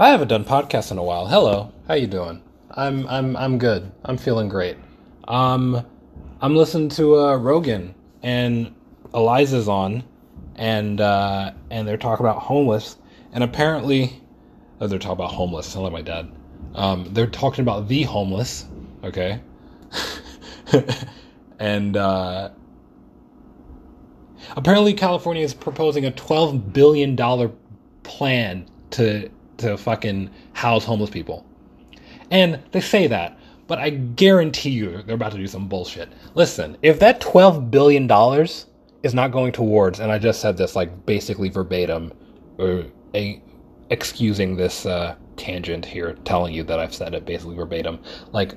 I haven't done podcasts in a while. Hello, how you doing? I'm I'm I'm good. I'm feeling great. Um, I'm listening to uh, Rogan and Iliza's on, and uh, and they're talking about homeless, and apparently, oh, they're talking about homeless. I sound like my dad. Um, they're talking about the homeless. Okay, and uh, apparently California is proposing a twelve billion dollar plan to to fucking house homeless people. And they say that, but I guarantee you they're about to do some bullshit. Listen, if that $12 billion is not going towards, and I just said this like basically verbatim, or a, excusing this uh, tangent here, telling you that I've said it basically verbatim, like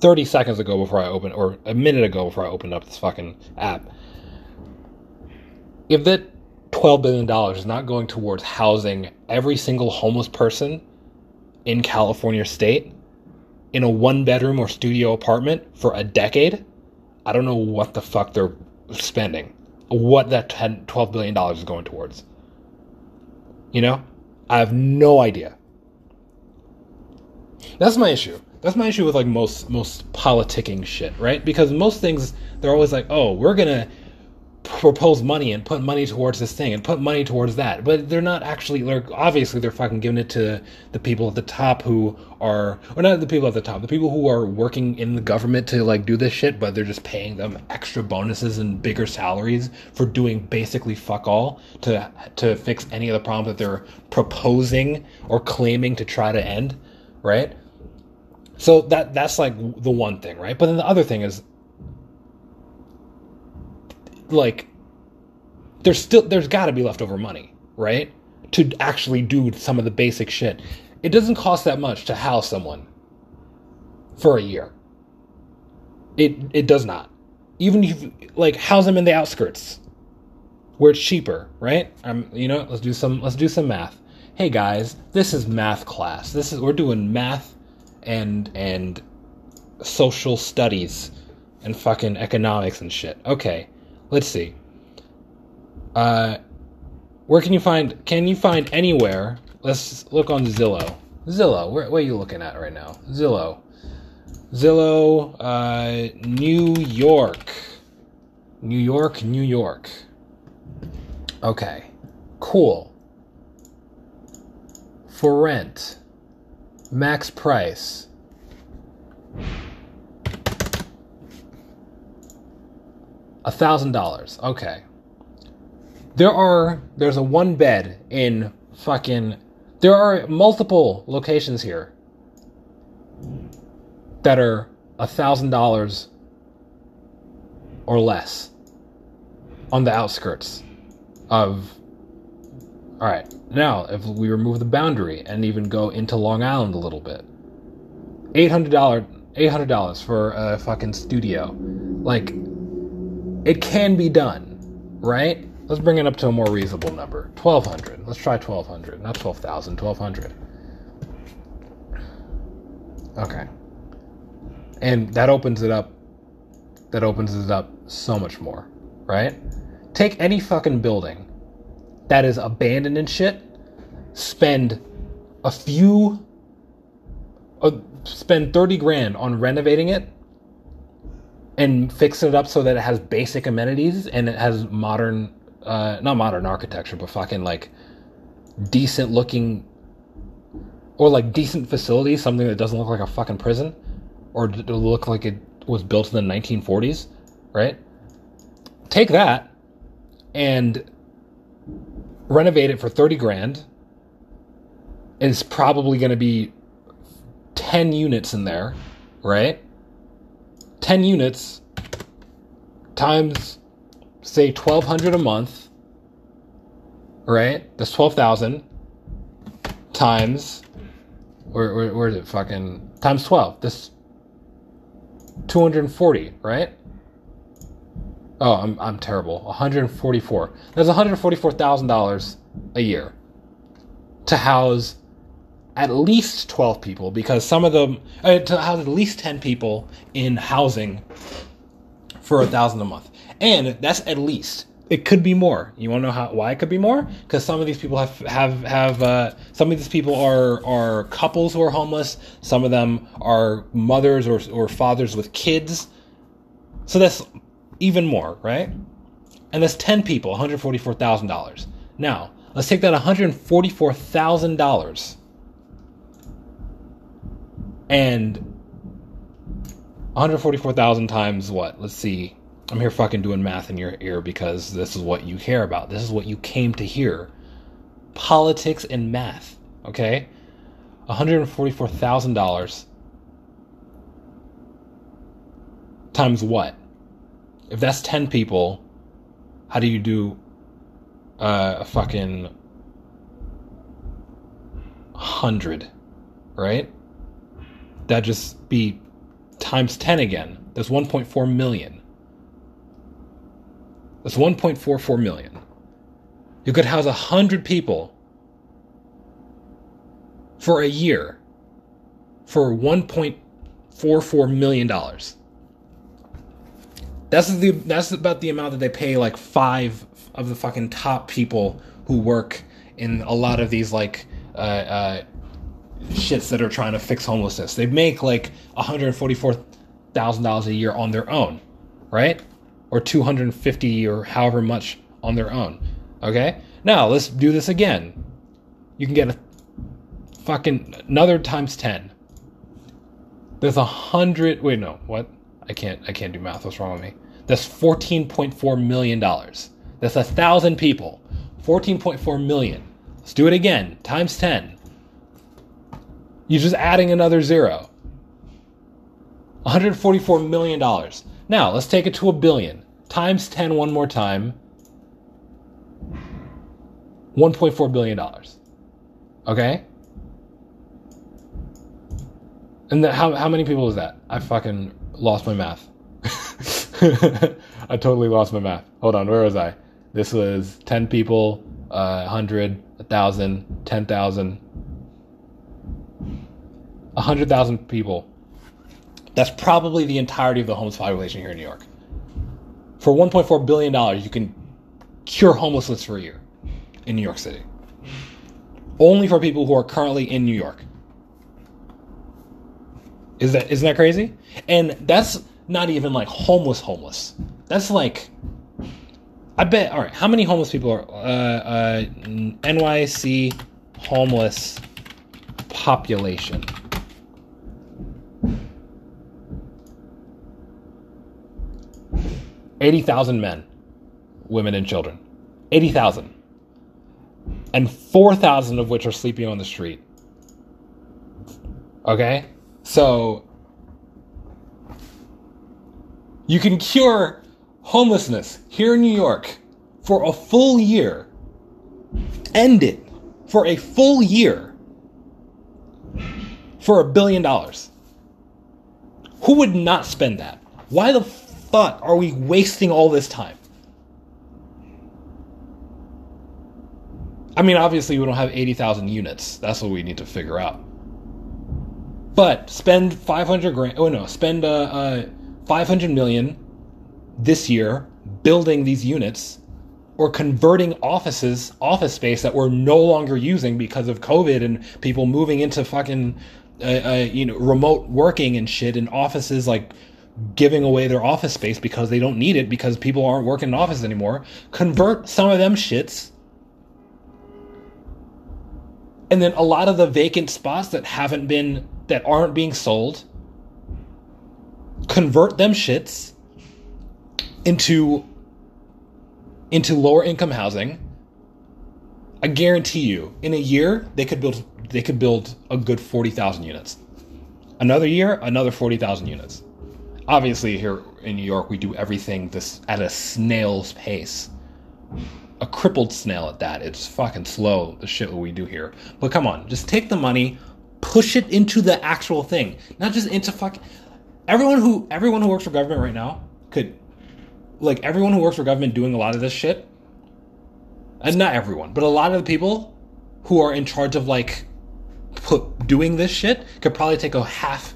30 seconds ago before I opened, or a minute ago before I opened up this fucking app. If that $12 billion is not going towards housing every single homeless person in California state in a one bedroom or studio apartment for a decade, I don't know what the fuck they're spending. What that 10, $12 billion is going towards. You know? I have no idea. That's my issue. That's my issue with like most most politicking shit, right? Because most things they're always like, "Oh, we're going to propose money and put money towards this thing and put money towards that. But they're not actually like obviously they're fucking giving it to the people at the top who are or not the people at the top the people who are working in the government to like do this shit but they're just paying them extra bonuses and bigger salaries for doing basically fuck all to to fix any of the problems that they're proposing or claiming to try to end right? So that that's like the one thing right? But then the other thing is like there's still there's got to be leftover money, right? To actually do some of the basic shit. It doesn't cost that much to house someone for a year. It it does not. Even if like house them in the outskirts where it's cheaper, right? Um, you know, let's do some let's do some math. Hey guys, this is math class. This is we're doing math and and social studies and fucking economics and shit. Okay let's see. Uh, where can you find? Can you find anywhere? Let's look on Zillow. Zillow. Where, where are you looking at right now? Zillow. Zillow. Uh, New York. New York. New York. Okay. Cool. For rent. Max price. A thousand dollars. Okay. There are there's a one bed in fucking there are multiple locations here that are a thousand dollars or less on the outskirts of all right now if we remove the boundary and even go into long island a little bit $800 $800 for a fucking studio like it can be done, right? Let's bring it up to a more reasonable number. 1200. Let's try 1200, not 12,000, 1200. Okay. And that opens it up that opens it up so much more, right? Take any fucking building that is abandoned and shit, spend a few uh, spend 30 grand on renovating it and fix it up so that it has basic amenities and it has modern uh not modern architecture but fucking like decent looking or like decent facilities something that doesn't look like a fucking prison or look like it was built in the 1940s right? Take that and renovate it for 30 grand it's probably going to be 10 units in there right 10 units times say 1200 a month right? That's 12000 times where, where, where is it fucking times 12 this 240 right? Oh i'm, I'm terrible. 144 that's $144000 a year to house at least 12 people because some of them uh, to house at least 10 people in housing for a thousand a month. And that's at least. It could be more. You want to know how, why it could be more? Because some of these people have have have uh, some of these people are are couples who are homeless. Some of them are mothers or, or fathers with kids. So that's even more right? And that's 10 people $144000 now let's take that $144000 and 144,000 times what? Let's see. I'm here fucking doing math in your ear because this is what you care about. This is what you came to hear. Politics and math, okay? $144,000 times what? If that's 10 people, how do you do uh, a fucking 100, right? That'd just be times 10 again. That's 1.4 million. That's 1.44 million. You could house 100 people for a year for 1.44 million dollars. That's the that's about the amount that they pay like five of the fucking top people who work in a lot of these like uh, uh, shits that are trying to fix homelessness. They make like $144,000 a year on their own, right? Or 250 or however much on their own. Okay? Now, let's do this again. You can get a fucking another times 10. There's a hundred. Wait, no. What? I can't. I can't do math. What's wrong with me? That's 14.4 million dollars. That's a thousand people. 14.4 million. Let's do it again. Times 10. You're just adding another zero. $144 million. Now, let's take it to a billion. Times 10 one more time. $1.4 billion. Okay? And the, how, how many people is that? I fucking lost my math. I totally lost my math. Hold on, where was I? This was 10 people, uh, 100, 1,000, 10,000, 100,000 people. That's probably the entirety of the homeless population here in New York. For $1.4 billion, you can cure homelessness for a year in New York City. Only for people who are currently in New York. Is that isn't that crazy? And that's not even like homeless homeless. That's like I bet all right, how many homeless people are uh, uh NYC homeless population? 80,000 men, women, and children. 80,000. And 4,000 of which are sleeping on the street. Okay? So, you can cure homelessness here in New York for a full year. End it for a full year for a billion dollars. Who would not spend that? Why the fuck are we wasting all this time? I mean, obviously, we don't have 80,000 units. That's what we need to figure out. But spend 500 grand. Oh, no. Spend uh, uh, 500 million this year building these units or converting offices, office space that we're no longer using because of COVID and people moving into fucking, uh, uh, you know, remote working and shit in offices like giving away their office space because they don't need it because people aren't working in office anymore. Convert some of them shits. And then a lot of the vacant spots that haven't been that aren't being sold convert them shits into into lower income housing. I guarantee you, in a year they could build they could build a good 40,000 units. Another year, another 40,000 units obviously here in New York we do everything this at a snail's pace. A crippled snail at that. It's fucking slow the shit we do here. But come on, just take the money, push it into the actual thing, not just into fuck. Everyone who everyone who works for government right now could, like everyone who works for government doing a lot of this shit. And not everyone, but a lot of the people who are in charge of like put, doing this shit could probably take a half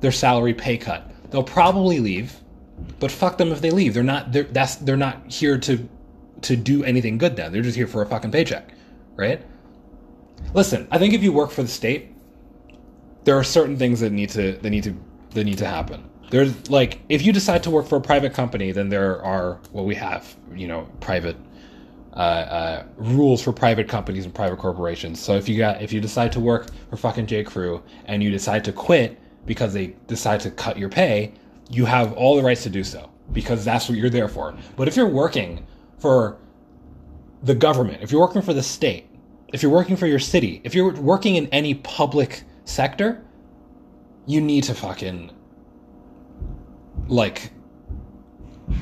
their salary pay cut They'll probably leave, but fuck them if they leave. They're not. They're that's. They're not here to to do anything good then. They're just here for a fucking paycheck, right? Listen, I think if you work for the state, there are certain things that need to that need to that need to happen. There's like if you decide to work for a private company, then there are well we have you know private uh, uh, rules for private companies and private corporations. So if you got if you decide to work for fucking J Crew and you decide to quit because they decide to cut your pay, you have all the rights to do so because that's what you're there for. But if you're working for the government, if you're working for the state, if you're working for your city, if you're working in any public sector, you need to fucking like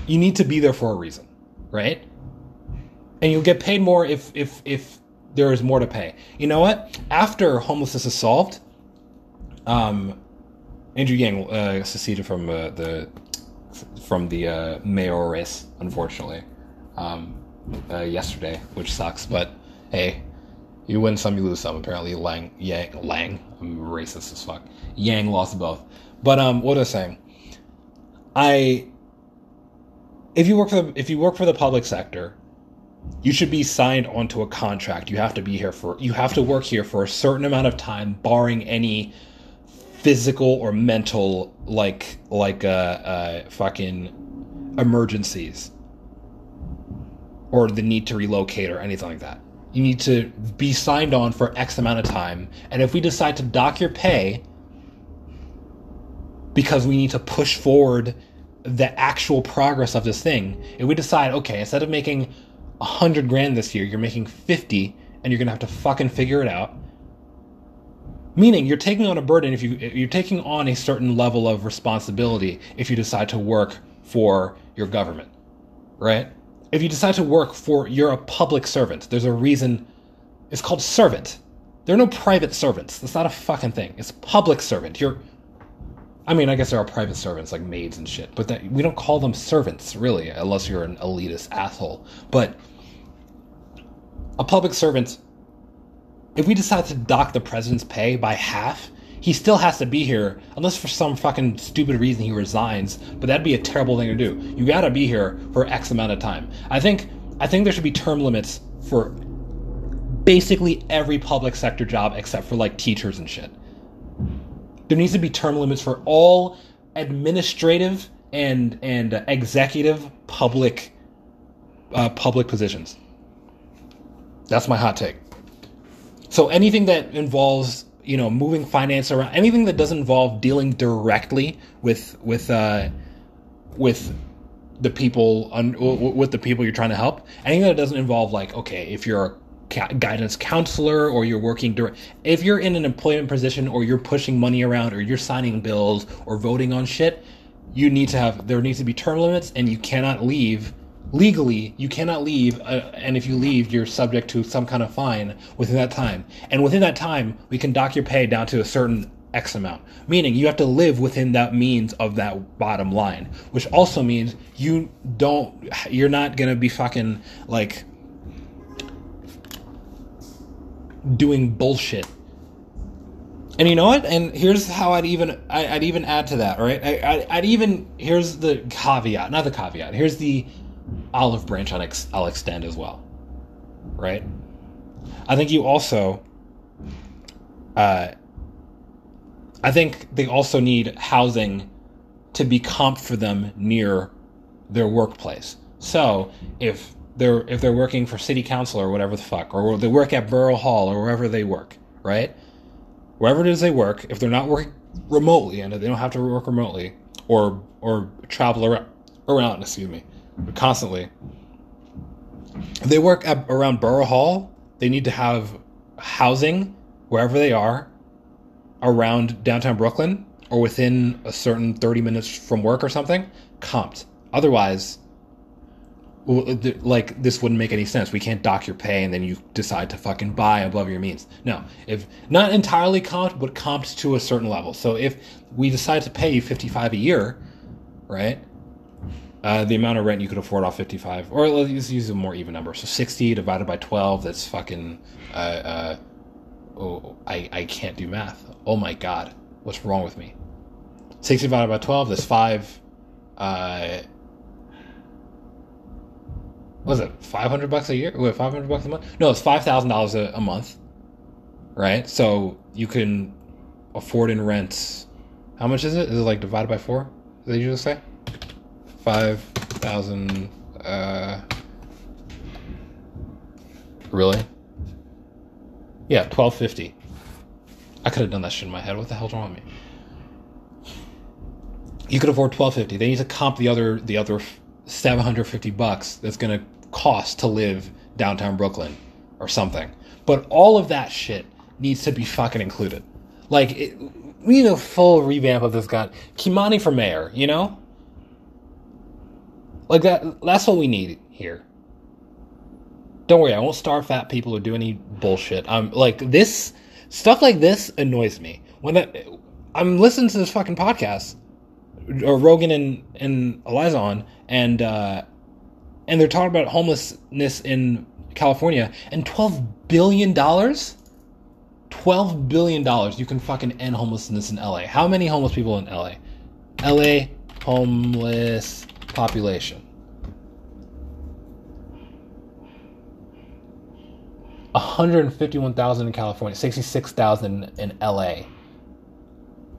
you need to be there for a reason, right? And you'll get paid more if if if there is more to pay. You know what? After homelessness is solved, um, Andrew Yang uh, seceded from uh, the from the uh, mayor race, unfortunately, um, uh, yesterday, which sucks. But hey, you win some, you lose some. Apparently, Lang Yang Lang, I'm racist as fuck. Yang lost both. But um, what was I saying? I if you work for the, if you work for the public sector, you should be signed onto a contract. You have to be here for you have to work here for a certain amount of time, barring any physical or mental like like uh, uh fucking emergencies or the need to relocate or anything like that. You need to be signed on for X amount of time, and if we decide to dock your pay because we need to push forward the actual progress of this thing, if we decide, okay, instead of making a hundred grand this year, you're making fifty, and you're gonna have to fucking figure it out. Meaning, you're taking on a burden if you you're taking on a certain level of responsibility if you decide to work for your government, right? If you decide to work for, you're a public servant. There's a reason. It's called servant. There are no private servants. That's not a fucking thing. It's public servant. You're I mean, I guess there are private servants like maids and shit, but that, we don't call them servants really, unless you're an elitist asshole. But a public servant, if we decide to dock the president's pay by half, he still has to be here, unless for some fucking stupid reason he resigns. But that'd be a terrible thing to do. You gotta be here for X amount of time. I think I think there should be term limits for basically every public sector job except for like teachers and shit. There needs to be term limits for all administrative and and executive public uh, public positions. That's my hot take. So anything that involves you know moving finance around, anything that doesn't involve dealing directly with with uh, with the people un, with the people you're trying to help, anything that doesn't involve like okay, if you're a guidance counselor or you're working direct if you're in an employment position or you're pushing money around or you're signing bills or voting on shit you need to have there needs to be term limits and you cannot leave legally you cannot leave uh, and if you leave you're subject to some kind of fine within that time and within that time we can dock your pay down to a certain x amount meaning you have to live within that means of that bottom line which also means you don't you're not going to be fucking like doing bullshit. And you know what? And here's how I'd even I, would even add to that. Right? I, would even here's the caveat, not the caveat. Here's the olive branch I'll, ex, I'll extend as well. Right? I think you also. Uh, I think they also need housing to be comped for them near their workplace. So if they're if they're working for city council or whatever the fuck, or they work at Borough Hall or wherever they work, right? Wherever it is they work, if they're not working remotely and they don't have to work remotely or or travel around, around excuse me, constantly. They work at, around Borough Hall, they need to have housing wherever they are around downtown Brooklyn or within a certain 30 minutes from work or something, comped. Otherwise, uh, like this wouldn't make any sense. We can't dock your pay and then you decide to fucking buy above your means. No, if not entirely comped, but comped to a certain level. So if we decide to pay you fifty five a year, right? Uh, the amount of rent you could afford off fifty five, or let's use a more even number. So sixty divided by twelve. That's fucking. Uh, uh, oh, I I can't do math. Oh my god, what's wrong with me? Sixty divided by twelve. That's five. Uh, was it 500 bucks a year? Wait, 500 bucks a month? No, it's $5,000 a month. Right? So you can afford in rent. How much is it? Is it like divided by four? They usually say? 5,000. Uh, really? Yeah, 1250. I could have done that shit in my head. What the hell's wrong with me? You could afford 1250. They need to comp the other the other 750 bucks that's going to cost to live downtown Brooklyn or something. But all of that shit needs to be fucking included. Like, it, we need a full revamp of this guy. Kimani for mayor, you know? Like that. That's what we need here. Don't worry, I won't starve fat people or do any bullshit. I'm like this stuff like this annoys me. When I, I'm listening to this fucking podcast, or Rogan and and Iliza on, and uh, and they're talking about homelessness in California and twelve billion dollars. Twelve billion dollars. You can fucking end homelessness in LA. How many homeless people in LA? LA homeless population. 151,000 in California, 66,000 in LA.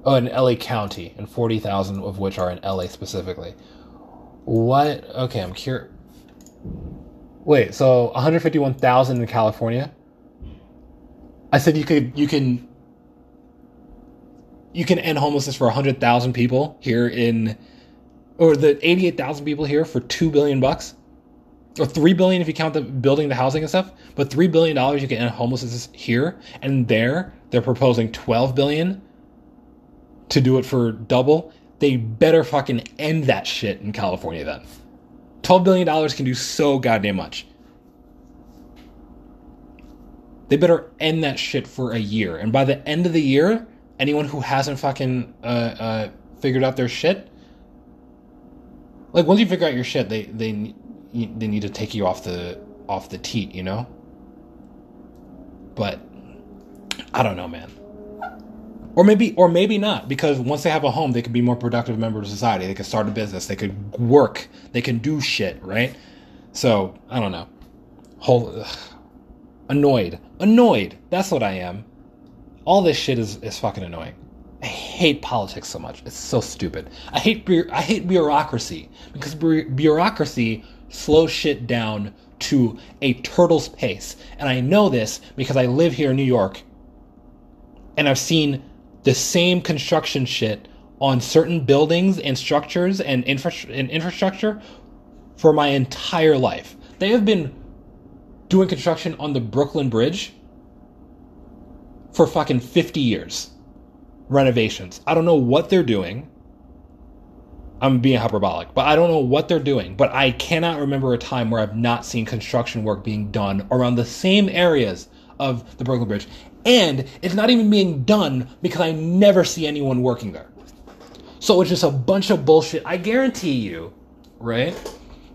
Oh, in LA County, and 40,000 of which are in LA specifically. What? Okay, I'm curious. Wait, so 151,000 in California? I said you could you can you can end homelessness for 100,000 people here in or the 88,000 people here for 2 billion bucks? Or 3 billion if you count the building the housing and stuff? But 3 billion dollars you can end homelessness here and there they're proposing 12 billion to do it for double? They better fucking end that shit in california then. 12 billion dollars can do so goddamn much. They better end that shit for a year and by the end of the year anyone who hasn't fucking uh, uh, figured out their shit like once you figure out your shit they they they need to take you off the off the teat, you know. But I don't know, man. Or maybe, or maybe not, because once they have a home, they could be more productive member of society. They could start a business. They could work. They can do shit, right? So I don't know. Whole ugh. annoyed, annoyed. That's what I am. All this shit is is fucking annoying. I hate politics so much. It's so stupid. I hate I hate bureaucracy because bureaucracy slows shit down to a turtle's pace. And I know this because I live here in New York and I've seen the same construction shit on certain buildings and structures and, infra- and infrastructure for my entire life. They have been doing construction on the Brooklyn Bridge for fucking 50 years. Renovations. I don't know what they're doing. I'm being hyperbolic, but I don't know what they're doing. But I cannot remember a time where I've not seen construction work being done around the same areas of the Brooklyn Bridge. And it's not even being done because I never see anyone working there. So it's just a bunch of bullshit. I guarantee you, right?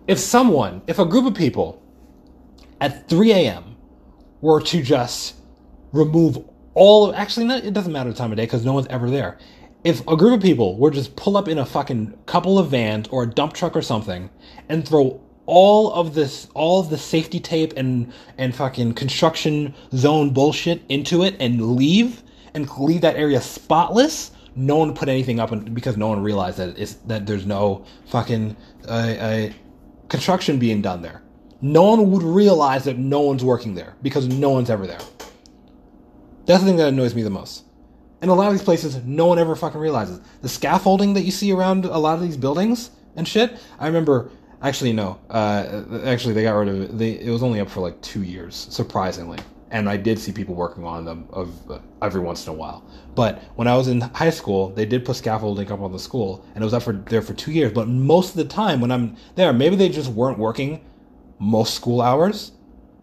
If someone, if a group of people at 3 a.m. were to just remove all actually, it doesn't matter the time of day because no one's ever there. If a group of people were just pull up in a fucking couple of vans or a dump truck or something and throw all of this all of the safety tape and and fucking construction zone bullshit into it and leave and leave that area spotless no one put anything up because no one realized that it's that there's no fucking uh, uh, construction being done there. No one would realize that no one's working there because no one's ever there that's the thing that annoys me the most and a lot of these places, no one ever fucking realizes. The scaffolding that you see around a lot of these buildings and shit. I remember, actually, no. Uh, actually, they got rid of it. They, it was only up for like two years, surprisingly. And I did see people working on them of uh, every once in a while. But when I was in high school, they did put scaffolding up on the school, and it was up for there for two years. But most of the time, when I'm there, maybe they just weren't working most school hours.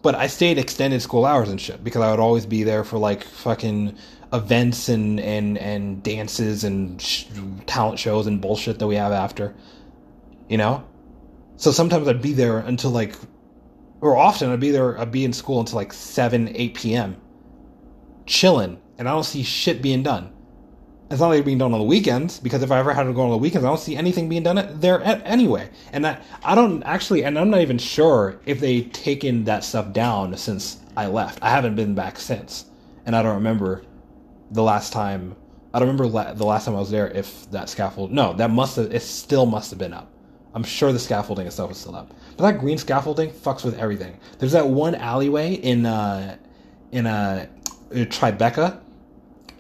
But I stayed extended school hours and shit because I would always be there for like fucking events and and and dances and sh- talent shows and bullshit that we have after you know? So sometimes i'd be there until like or often i'd be there i'd be in school until like 7 8 p.m chilling and i don't see shit being done It's not like being done on the weekends because if I ever had to go on the weekends, I don't see anything being done there anyway. And that I don't actually, and I'm not even sure if they taken that stuff down since I left. I haven't been back since, and I don't remember the last time. I don't remember la- the last time I was there if that scaffold. No, that must have. It still must have been up. I'm sure the scaffolding stuff is still up. But that green scaffolding fucks with everything. There's that one alleyway in uh in uh Tribeca.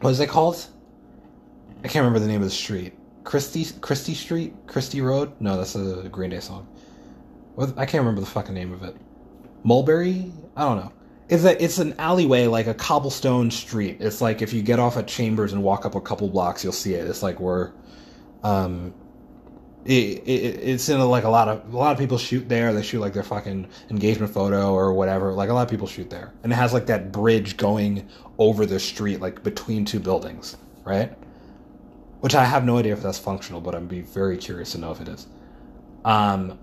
What is it called? I can't remember the name of the street. Christie Christie Street, Christie Road. No, that's a Green Day song. I can't remember the fucking name of it. Mulberry. I don't know. It's a it's an alleyway like a cobblestone street. It's like if you get off at Chambers and walk up a couple blocks, you'll see it. It's like where, um, it, it, it's in a, like a lot of a lot of people shoot there. They shoot like their fucking engagement photo or whatever. Like a lot of people shoot there, and it has like that bridge going over the street, like between two buildings, right? Which I have no idea if that's functional, but I'd be very curious to know if it is. Um,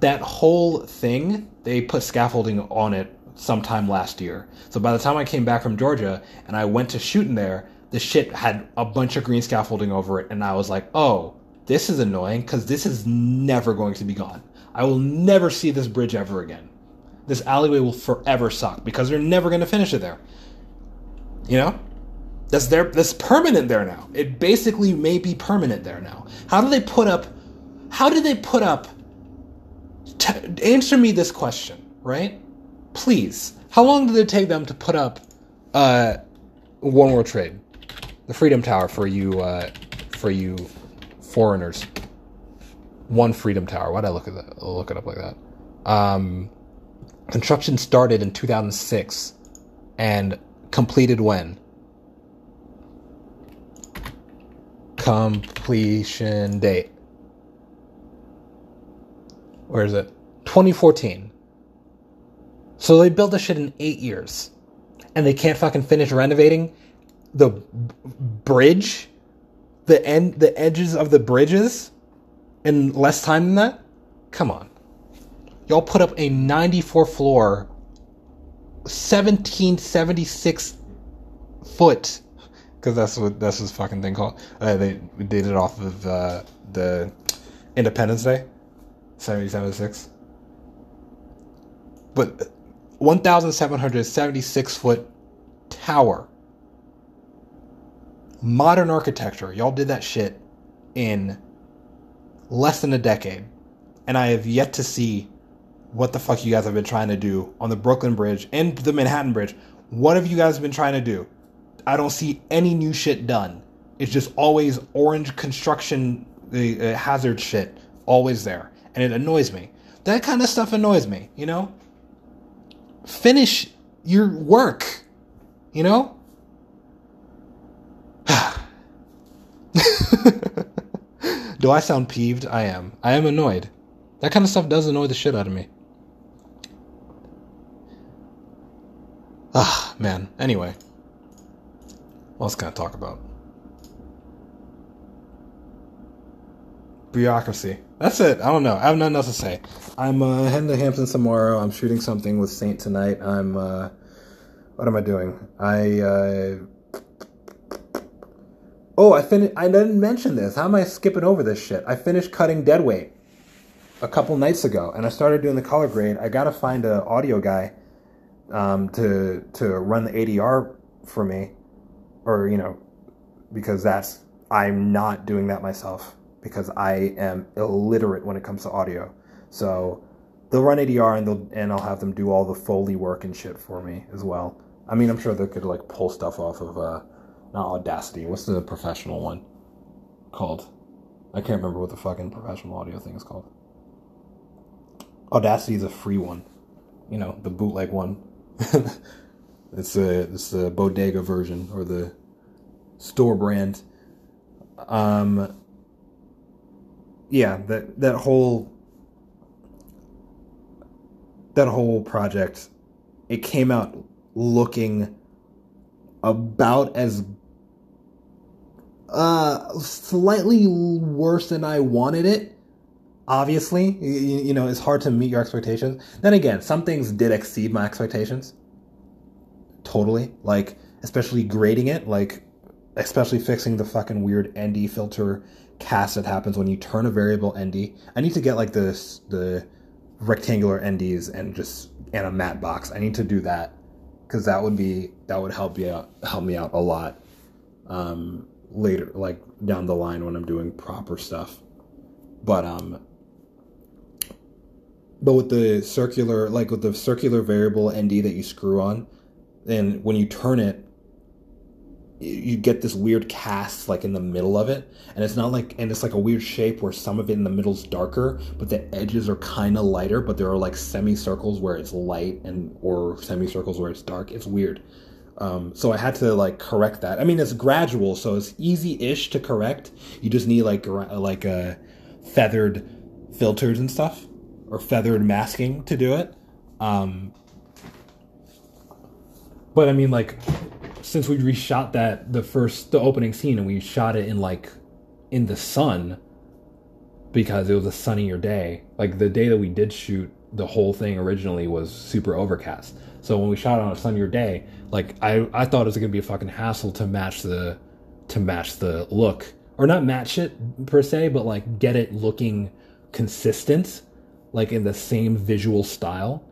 that whole thing, they put scaffolding on it sometime last year. So by the time I came back from Georgia and I went to shoot in there, the shit had a bunch of green scaffolding over it, and I was like, oh, this is annoying because this is never going to be gone. I will never see this bridge ever again. This alleyway will forever suck because they're never going to finish it there. You know? That's there. That's permanent there now. It basically may be permanent there now. How do they put up? How do they put up? T- answer me this question, right? Please. How long did it take them to put up uh, One World Trade, the Freedom Tower for you, uh, for you foreigners? One Freedom Tower. Why'd I look at that? Look it up like that. Um, construction started in 2006 and completed when completion date. Where is it? 2014. So they built this shit in eight years, and they can't fucking finish renovating the bridge, the end, the edges of the bridges, in less time than that. Come on, y'all put up a 94 floor, 1776 foot because that's what that's his fucking thing called. Uh, they did it off of uh, the Independence Day, seventy seven six. But one thousand seven hundred seventy six foot tower, modern architecture. Y'all did that shit in less than a decade, and I have yet to see what the fuck you guys have been trying to do on the Brooklyn Bridge and the Manhattan Bridge. What have you guys been trying to do? I don't see any new shit done. It's just always orange construction uh, hazard shit always there, and it annoys me. That kind of stuff annoys me. You know, finish your work. You know. Do I sound peeved? I am. I am annoyed. That kind of stuff does annoy the shit out of me. Ah, man. Anyway. What else can I talk about? Bureaucracy. That's it. I don't know. I have nothing else to say. I'm uh, heading to Hampton tomorrow. I'm shooting something with Saint tonight. I'm. Uh, what am I doing? I. Uh, oh, I finished. I didn't mention this. How am I skipping over this shit? I finished cutting Deadweight a couple nights ago, and I started doing the color grade. I gotta find an audio guy um, to to run the ADR for me or you know, because that's I'm not doing that myself because I am illiterate when it comes to audio. So they'll run ADR and they'll and I'll have them do all the foley work and shit for me as well. I mean, I'm sure they could like pull stuff off of uh not Audacity. What's the professional one called? I can't remember what the fucking professional audio thing is called. Audacity is a free one. You know, the bootleg one. It's a it's the bodega version or the store brand. Um, yeah, that that whole that whole project, it came out looking about as uh slightly worse than I wanted it. Obviously, you, you know, it's hard to meet your expectations. Then again, some things did exceed my expectations totally. Like, especially grading it, like especially fixing the fucking weird ND filter cast that happens when you turn a variable ND. I need to get like this the rectangular NDs and just and a matte box. I need to do that because that would be that would help you out, help me out a lot um, later, like down the line when I'm doing proper stuff. But um, but with the circular, like with the circular variable ND that you screw on, and when you turn it, you get this weird cast like in the middle of it. And it's not like and it's like a weird shape where some of it in the middle's darker but the edges are kind of lighter but there are like semicircles where it's light and or semicircles where it's dark. It's weird. Um, so i had to like correct that. I mean it's gradual so it's easy-ish to correct. You just need like like uh, feathered filters and stuff or feathered masking to do it. Um, but i mean like since we reshot that the first the opening scene and we shot it in like in the sun because it was a sunnier day. Like the day that we did shoot the whole thing originally was super overcast. So when we shot on a sunnier day, like I I thought it was gonna be a fucking hassle to match the to match the look or not match it per se, but like get it looking consistent, like in the same visual style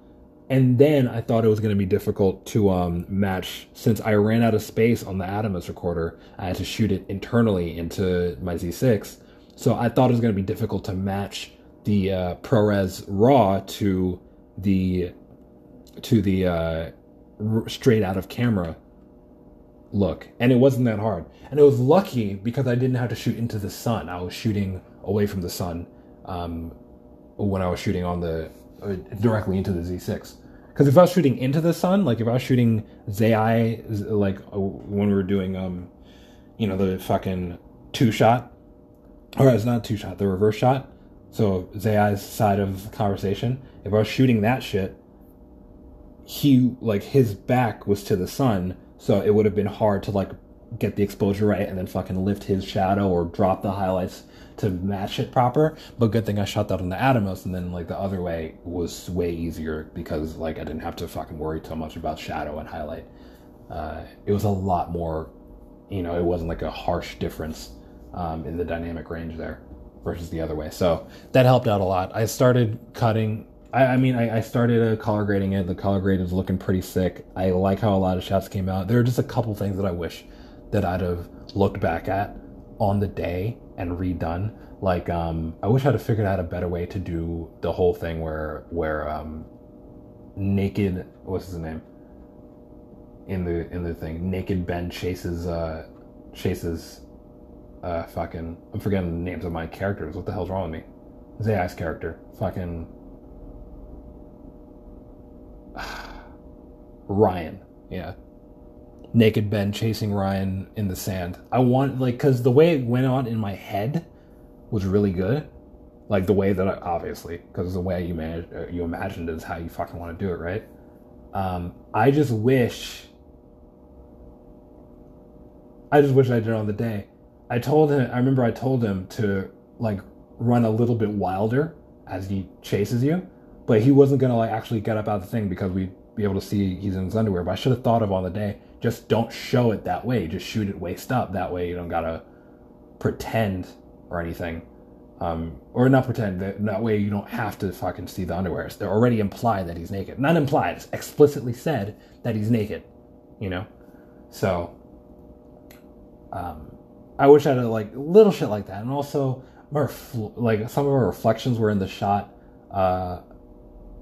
and then I thought it was going to be difficult to um, match since I ran out of space on the Atomos recorder. I had to shoot it internally into my Z6, so I thought it was going to be difficult to match the uh, ProRes RAW to the to the uh, straight out of camera look, and it wasn't that hard. And it was lucky because I didn't have to shoot into the sun. I was shooting away from the sun um, when I was shooting on the directly into the Z6. Because if I was shooting into the sun, like if I was shooting ZI, like uh, when we were doing, um, you know, the fucking two shot, or it's not two shot, the reverse shot. So ZI's side of the conversation. If I was shooting that shit, he like his back was to the sun, so it would have been hard to like get the exposure right and then fucking lift his shadow or drop the highlights to match it proper. But good thing I shot that on the Atomos, and then like the other way was way easier because like I didn't have to fucking worry too much about shadow and highlight. Uh, it was a lot more, you know, it wasn't like a harsh difference um, in the dynamic range there versus the other way. So that helped out a lot. I started cutting. I, mean, I, I started uh, color grading it. The color grade is looking pretty sick. I like how a lot of shots came out. There are just a couple things that I wish that I'd have looked back at on the day and redone. Like, um, I wish I'd have figured out a better way to do the whole thing where where um, naked what's his name in the in the thing naked Ben chases uh, chases uh, fucking I'm forgetting the names of my characters. What the hell's wrong with me? ZI's character, fucking Ryan. Yeah, naked Ben chasing Ryan in the sand. I want like because the way it went on in my head was really good. Like the way that I obviously because the way you manage uh, you imagined is how you fucking want to do it, right? Um, I just wish. I just wish I did it on the day. I told him. I remember I told him to like run a little bit wilder as he chases you, but he wasn't gonna like actually get up out of the thing because we'd be able to see he's in his underwear. But I should have thought of on the day just don't show it that way. Just shoot it waist up. That way you don't gotta pretend or anything. Um, or not pretend that, that way you don't have to fucking see the underwear. They're already implied that he's naked. Not implied, it's explicitly said that he's naked. You know? So um, I wish I had like little shit like that. And also like some of our reflections were in the shot uh,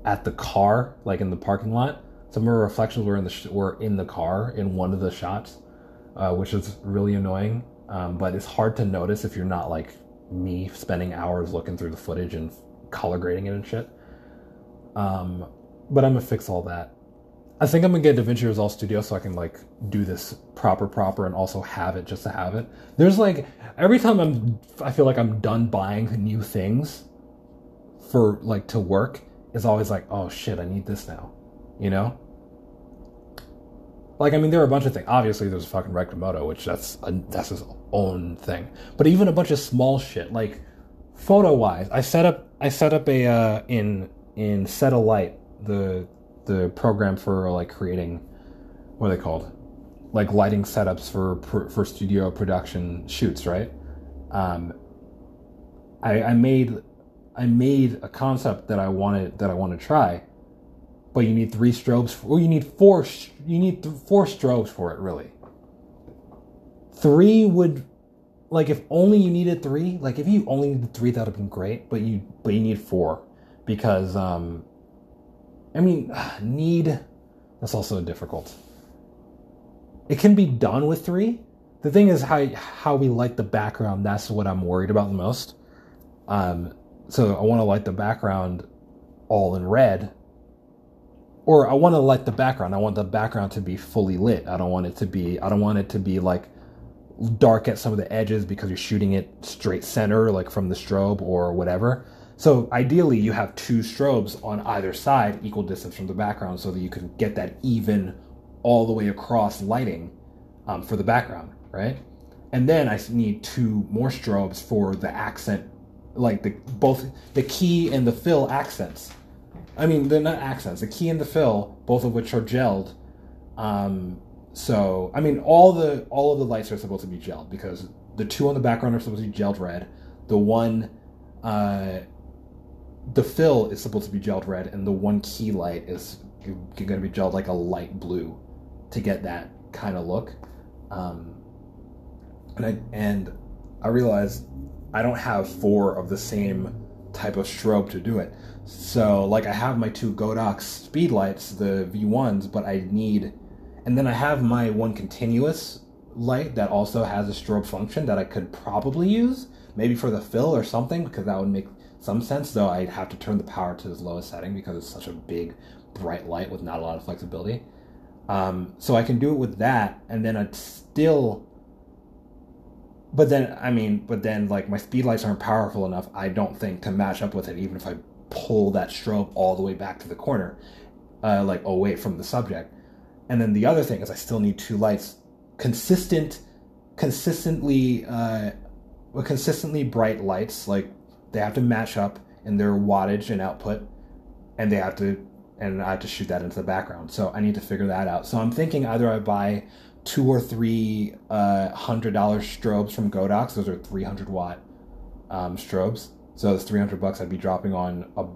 at the car, like in the parking lot some of her reflections were in the sh- were in the car in one of the shots, uh, which is really annoying. Um, but it's hard to notice if you're not like me, spending hours looking through the footage and color grading it and shit. Um, but I'm gonna fix all that. I think I'm gonna get DaVinci Resolve Studio so I can like do this proper, proper, and also have it just to have it. There's like every time I'm, I feel like I'm done buying new things for like to work. Is always like, oh shit, I need this now, you know. Like, I mean, there are a bunch of things. Obviously, there's fucking Rectamoto, which that's a, that's his own thing. But even a bunch of small shit, like photo wise, I set up I set up a uh, in in Setalight the the program for like creating what are they called like lighting setups for for studio production shoots, right? Um, I, I made I made a concept that I wanted that I want to try, but you need three strobes. Or you need four. You need th- four strobes for it, really. Three would, like, if only you needed three. Like, if you only needed three, that'd have been great. But you, but you need four because, um, I mean, need. That's also difficult. It can be done with three. The thing is how how we light the background. That's what I'm worried about the most. Um, so I want to light the background all in red or I want to light the background. I want the background to be fully lit. I don't want it to be I don't want it to be like dark at some of the edges because you're shooting it straight center like from the strobe or whatever. So ideally you have two strobes on either side equal distance from the background so that you can get that even all the way across lighting um, for the background, right? And then I need two more strobes for the accent like the both the key and the fill accents. I mean, they're not accents. The key and the fill, both of which are gelled. Um, so I mean, all the all of the lights are supposed to be gelled because the two on the background are supposed to be gelled red. The one, uh, the fill is supposed to be gelled red, and the one key light is going to be gelled like a light blue to get that kind of look. Um, and I and I realized I don't have four of the same type of strobe to do it. So, like, I have my two Godox speed lights, the V1s, but I need, and then I have my one continuous light that also has a strobe function that I could probably use, maybe for the fill or something, because that would make some sense, though I'd have to turn the power to its lowest setting because it's such a big, bright light with not a lot of flexibility. Um, so I can do it with that, and then I'd still but then I mean, but then like my speed lights aren't powerful enough. I don't think to match up with it, even if I pull that strobe all the way back to the corner, uh, like away from the subject. And then the other thing is, I still need two lights, consistent, consistently, uh, consistently bright lights. Like they have to match up in their wattage and output, and they have to, and I have to shoot that into the background. So I need to figure that out. So I'm thinking either I buy two or three uh, hundred dollar strobes from Godox. Those are three hundred watt um, strobes. So it's three hundred bucks. I'd be dropping on a,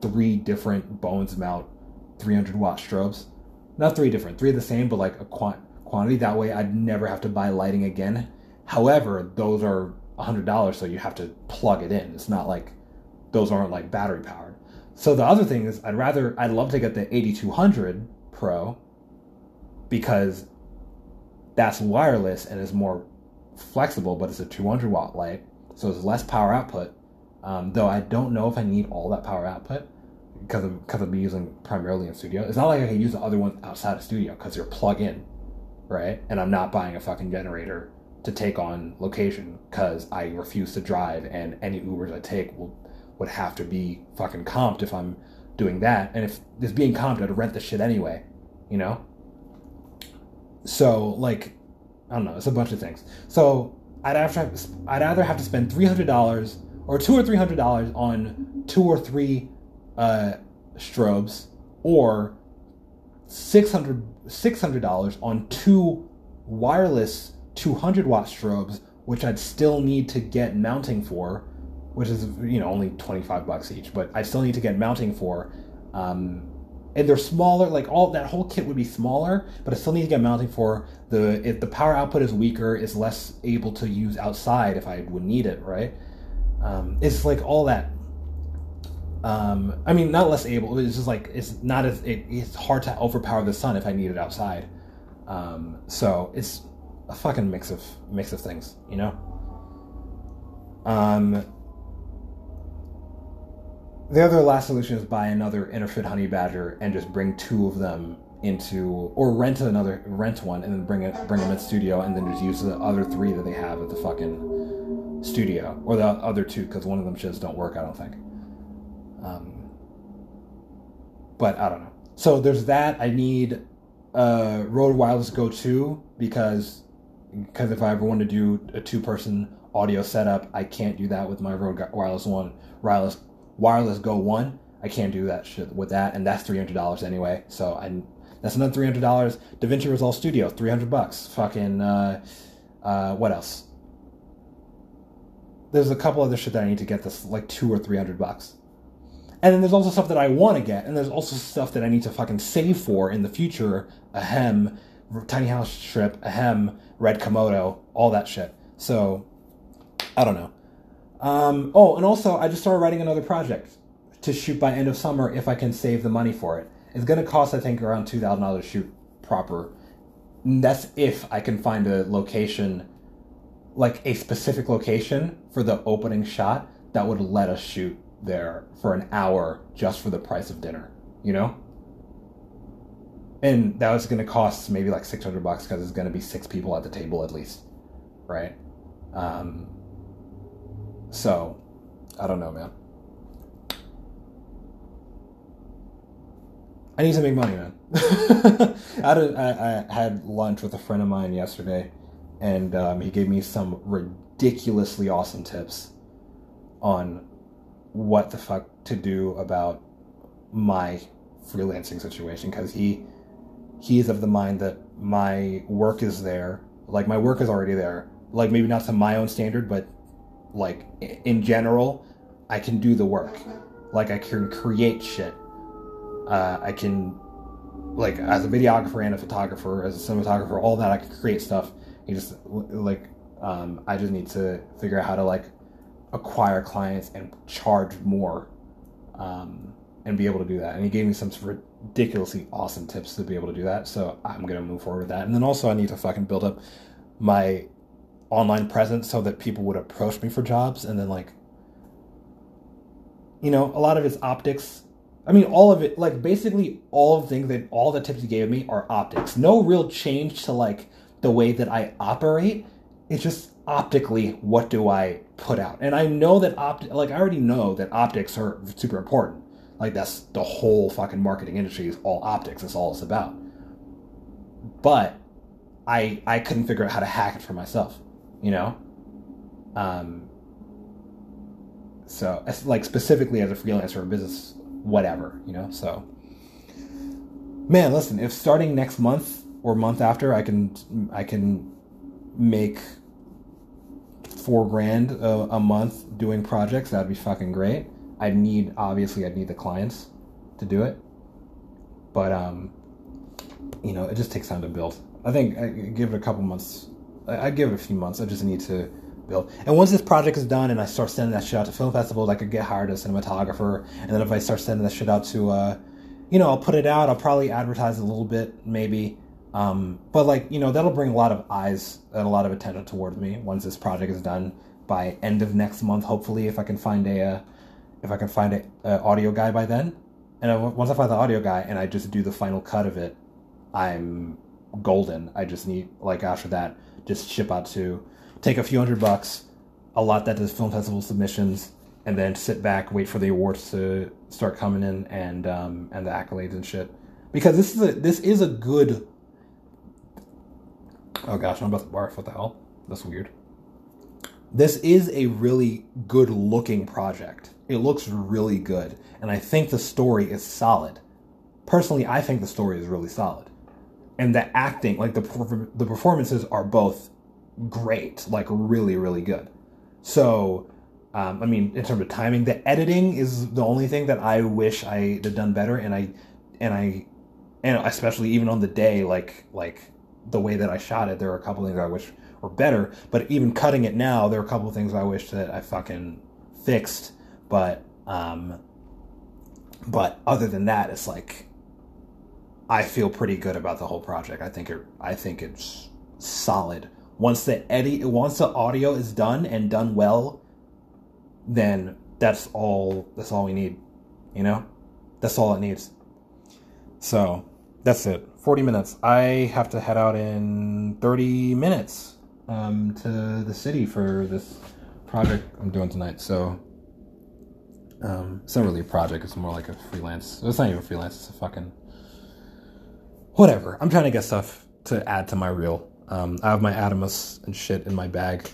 three different Bowens mount three hundred watt strobes. Not three different, three of the same, but like a quant- quantity. That way, I'd never have to buy lighting again. However, those are hundred dollars, so you have to plug it in. It's not like those aren't like battery powered. So the other thing is, I'd rather, I'd love to get the AD200 Pro because that's wireless and is more flexible, but it's a 200 watt light, so it's less power output. Um, though I don't know if I need all that power output because of because I'll be using primarily in studio. It's not like I can use the other ones outside of studio because they're plug in, right? And I'm not buying a fucking generator to take on location because I refuse to drive, and any Ubers I take will would have to be fucking comped if I'm doing that. And if it's being comped, I'd rent the shit anyway, you know. So like, I don't know. It's a bunch of things. So I'd have to, I'd either have to spend three hundred dollars or two or three hundred dollars on two or three uh, strobes, or six hundred six hundred dollars on two wireless two hundred watt strobes, which I'd still need to get mounting for, which is you know only twenty five bucks each, but I still need to get mounting for. Um, and they're smaller. Like all that whole kit would be smaller, but I still need to get mounting for the if the power output is weaker, is less able to use outside if I would need it. Right? Um, it's like all that. Um, I mean, not less able. It's just like it's not as it, it's hard to overpower the sun if I need it outside. Um, so it's a fucking mix of mix of things, you know. Um, the other last solution is buy another Interfit Honey Badger and just bring two of them into, or rent another, rent one and then bring it, bring them in studio and then just use the other three that they have at the fucking studio, or the other two because one of them just don't work. I don't think. Um, but I don't know. So there's that. I need a Rode Wireless Go 2 because because if I ever want to do a two person audio setup, I can't do that with my Rode Wireless One wireless wireless Go One. I can't do that shit with that, and that's three hundred dollars anyway. So I That's another three hundred dollars. DaVinci Resolve Studio, three hundred bucks. Fucking uh, uh, what else? There's a couple other shit that I need to get this like two or three hundred bucks. And then there's also stuff that I want to get, and there's also stuff that I need to fucking save for in the future. Ahem, tiny house strip, ahem, red Komodo, all that shit. So, I don't know. Um, oh, and also I just started writing another project to shoot by end of summer if I can save the money for it. It's gonna cost I think around two thousand dollars to shoot proper. And that's if I can find a location, like a specific location for the opening shot that would let us shoot there for an hour just for the price of dinner. You know. And that was gonna cost maybe like six hundred bucks because it's gonna be six people at the table at least, right? Um, so, I don't know, man. I need to make money, man. I, had a, I, I, had lunch with a friend of mine yesterday, and um, he gave me some ridiculously awesome tips on what the fuck to do about my freelancing situation because he he's of the mind that my work is there like my work is already there. Like maybe not to my own standard but like in general i can do the work. Like i can create shit. Uh, I can, like, as a videographer and a photographer, as a cinematographer, all that, I can create stuff. he just, like, um, I just need to figure out how to, like, acquire clients and charge more um, and be able to do that. And he gave me some ridiculously awesome tips to be able to do that. So I'm going to move forward with that. And then also, I need to fucking build up my online presence so that people would approach me for jobs and then, like, you know, a lot of it's optics I mean, all of it, like basically all of the things that all the tips he gave me are optics. No real change to like the way that I operate. It's just optically, what do I put out? And I know that opt, like I already know that optics are super important. Like that's the whole fucking marketing industry is all optics. That's all it's about. But I I couldn't figure out how to hack it for myself. You know. Um. So, like specifically as a freelancer or business whatever, you know? So, man, listen, if starting next month or month after, I can, I can make four grand a, a month doing projects, that'd be fucking great. I'd need, obviously, I'd need the clients to do it. But, um, you know, it just takes time to build. I think I give it a couple months. I, I give it a few months. I just need to build. And once this project is done and I start sending that shit out to film festivals, I could get hired as a cinematographer. And then if I start sending that shit out to, uh, you know, I'll put it out. I'll probably advertise a little bit, maybe. Um, but like, you know, that'll bring a lot of eyes and a lot of attention towards me once this project is done by end of next month. Hopefully, if I can find a, uh, if I can find a, a audio guy by then. And I, once I find the audio guy and I just do the final cut of it, I'm golden. I just need like after that, just ship out to take a few hundred bucks, a lot that to film festival submissions, and then sit back, wait for the awards to start coming in and um, and the accolades and shit. Because this is a this is a good. Oh gosh, I'm about to barf. What the hell? That's weird. This is a really good looking project. It looks really good, and I think the story is solid. Personally, I think the story is really solid, and the acting, like the the performances, are both great, like really, really good. So, um, I mean, in terms of timing, the editing is the only thing that I wish I had done better, and I, and I, and especially even on the day, like like the way that I shot it, there are a couple things I wish were better. But even cutting it now, there are a couple things I wish that I fucking fixed. But um, but other than that, it's like I feel pretty good about the whole project. I think it, I think it's solid once the edit once the audio is done and done well then that's all that's all we need you know that's all it needs so that's it 40 minutes. I have to head out in 30 minutes um, to the city for this project i'm doing tonight. So um, it's not really a project. It's more like a freelance. It's not even freelance. It's a fucking whatever. I'm trying to get stuff to add to my reel. Um, I have my Atomos and shit in my bag.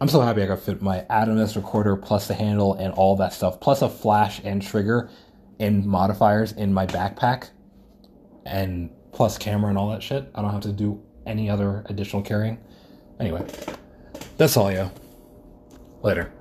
I'm so happy I got fit my Atomos recorder plus the handle and all that stuff, plus a flash and trigger and modifiers in my backpack. And plus camera and all that shit. I don't have to do any other additional carrying. Anyway, that's all, yo. Later.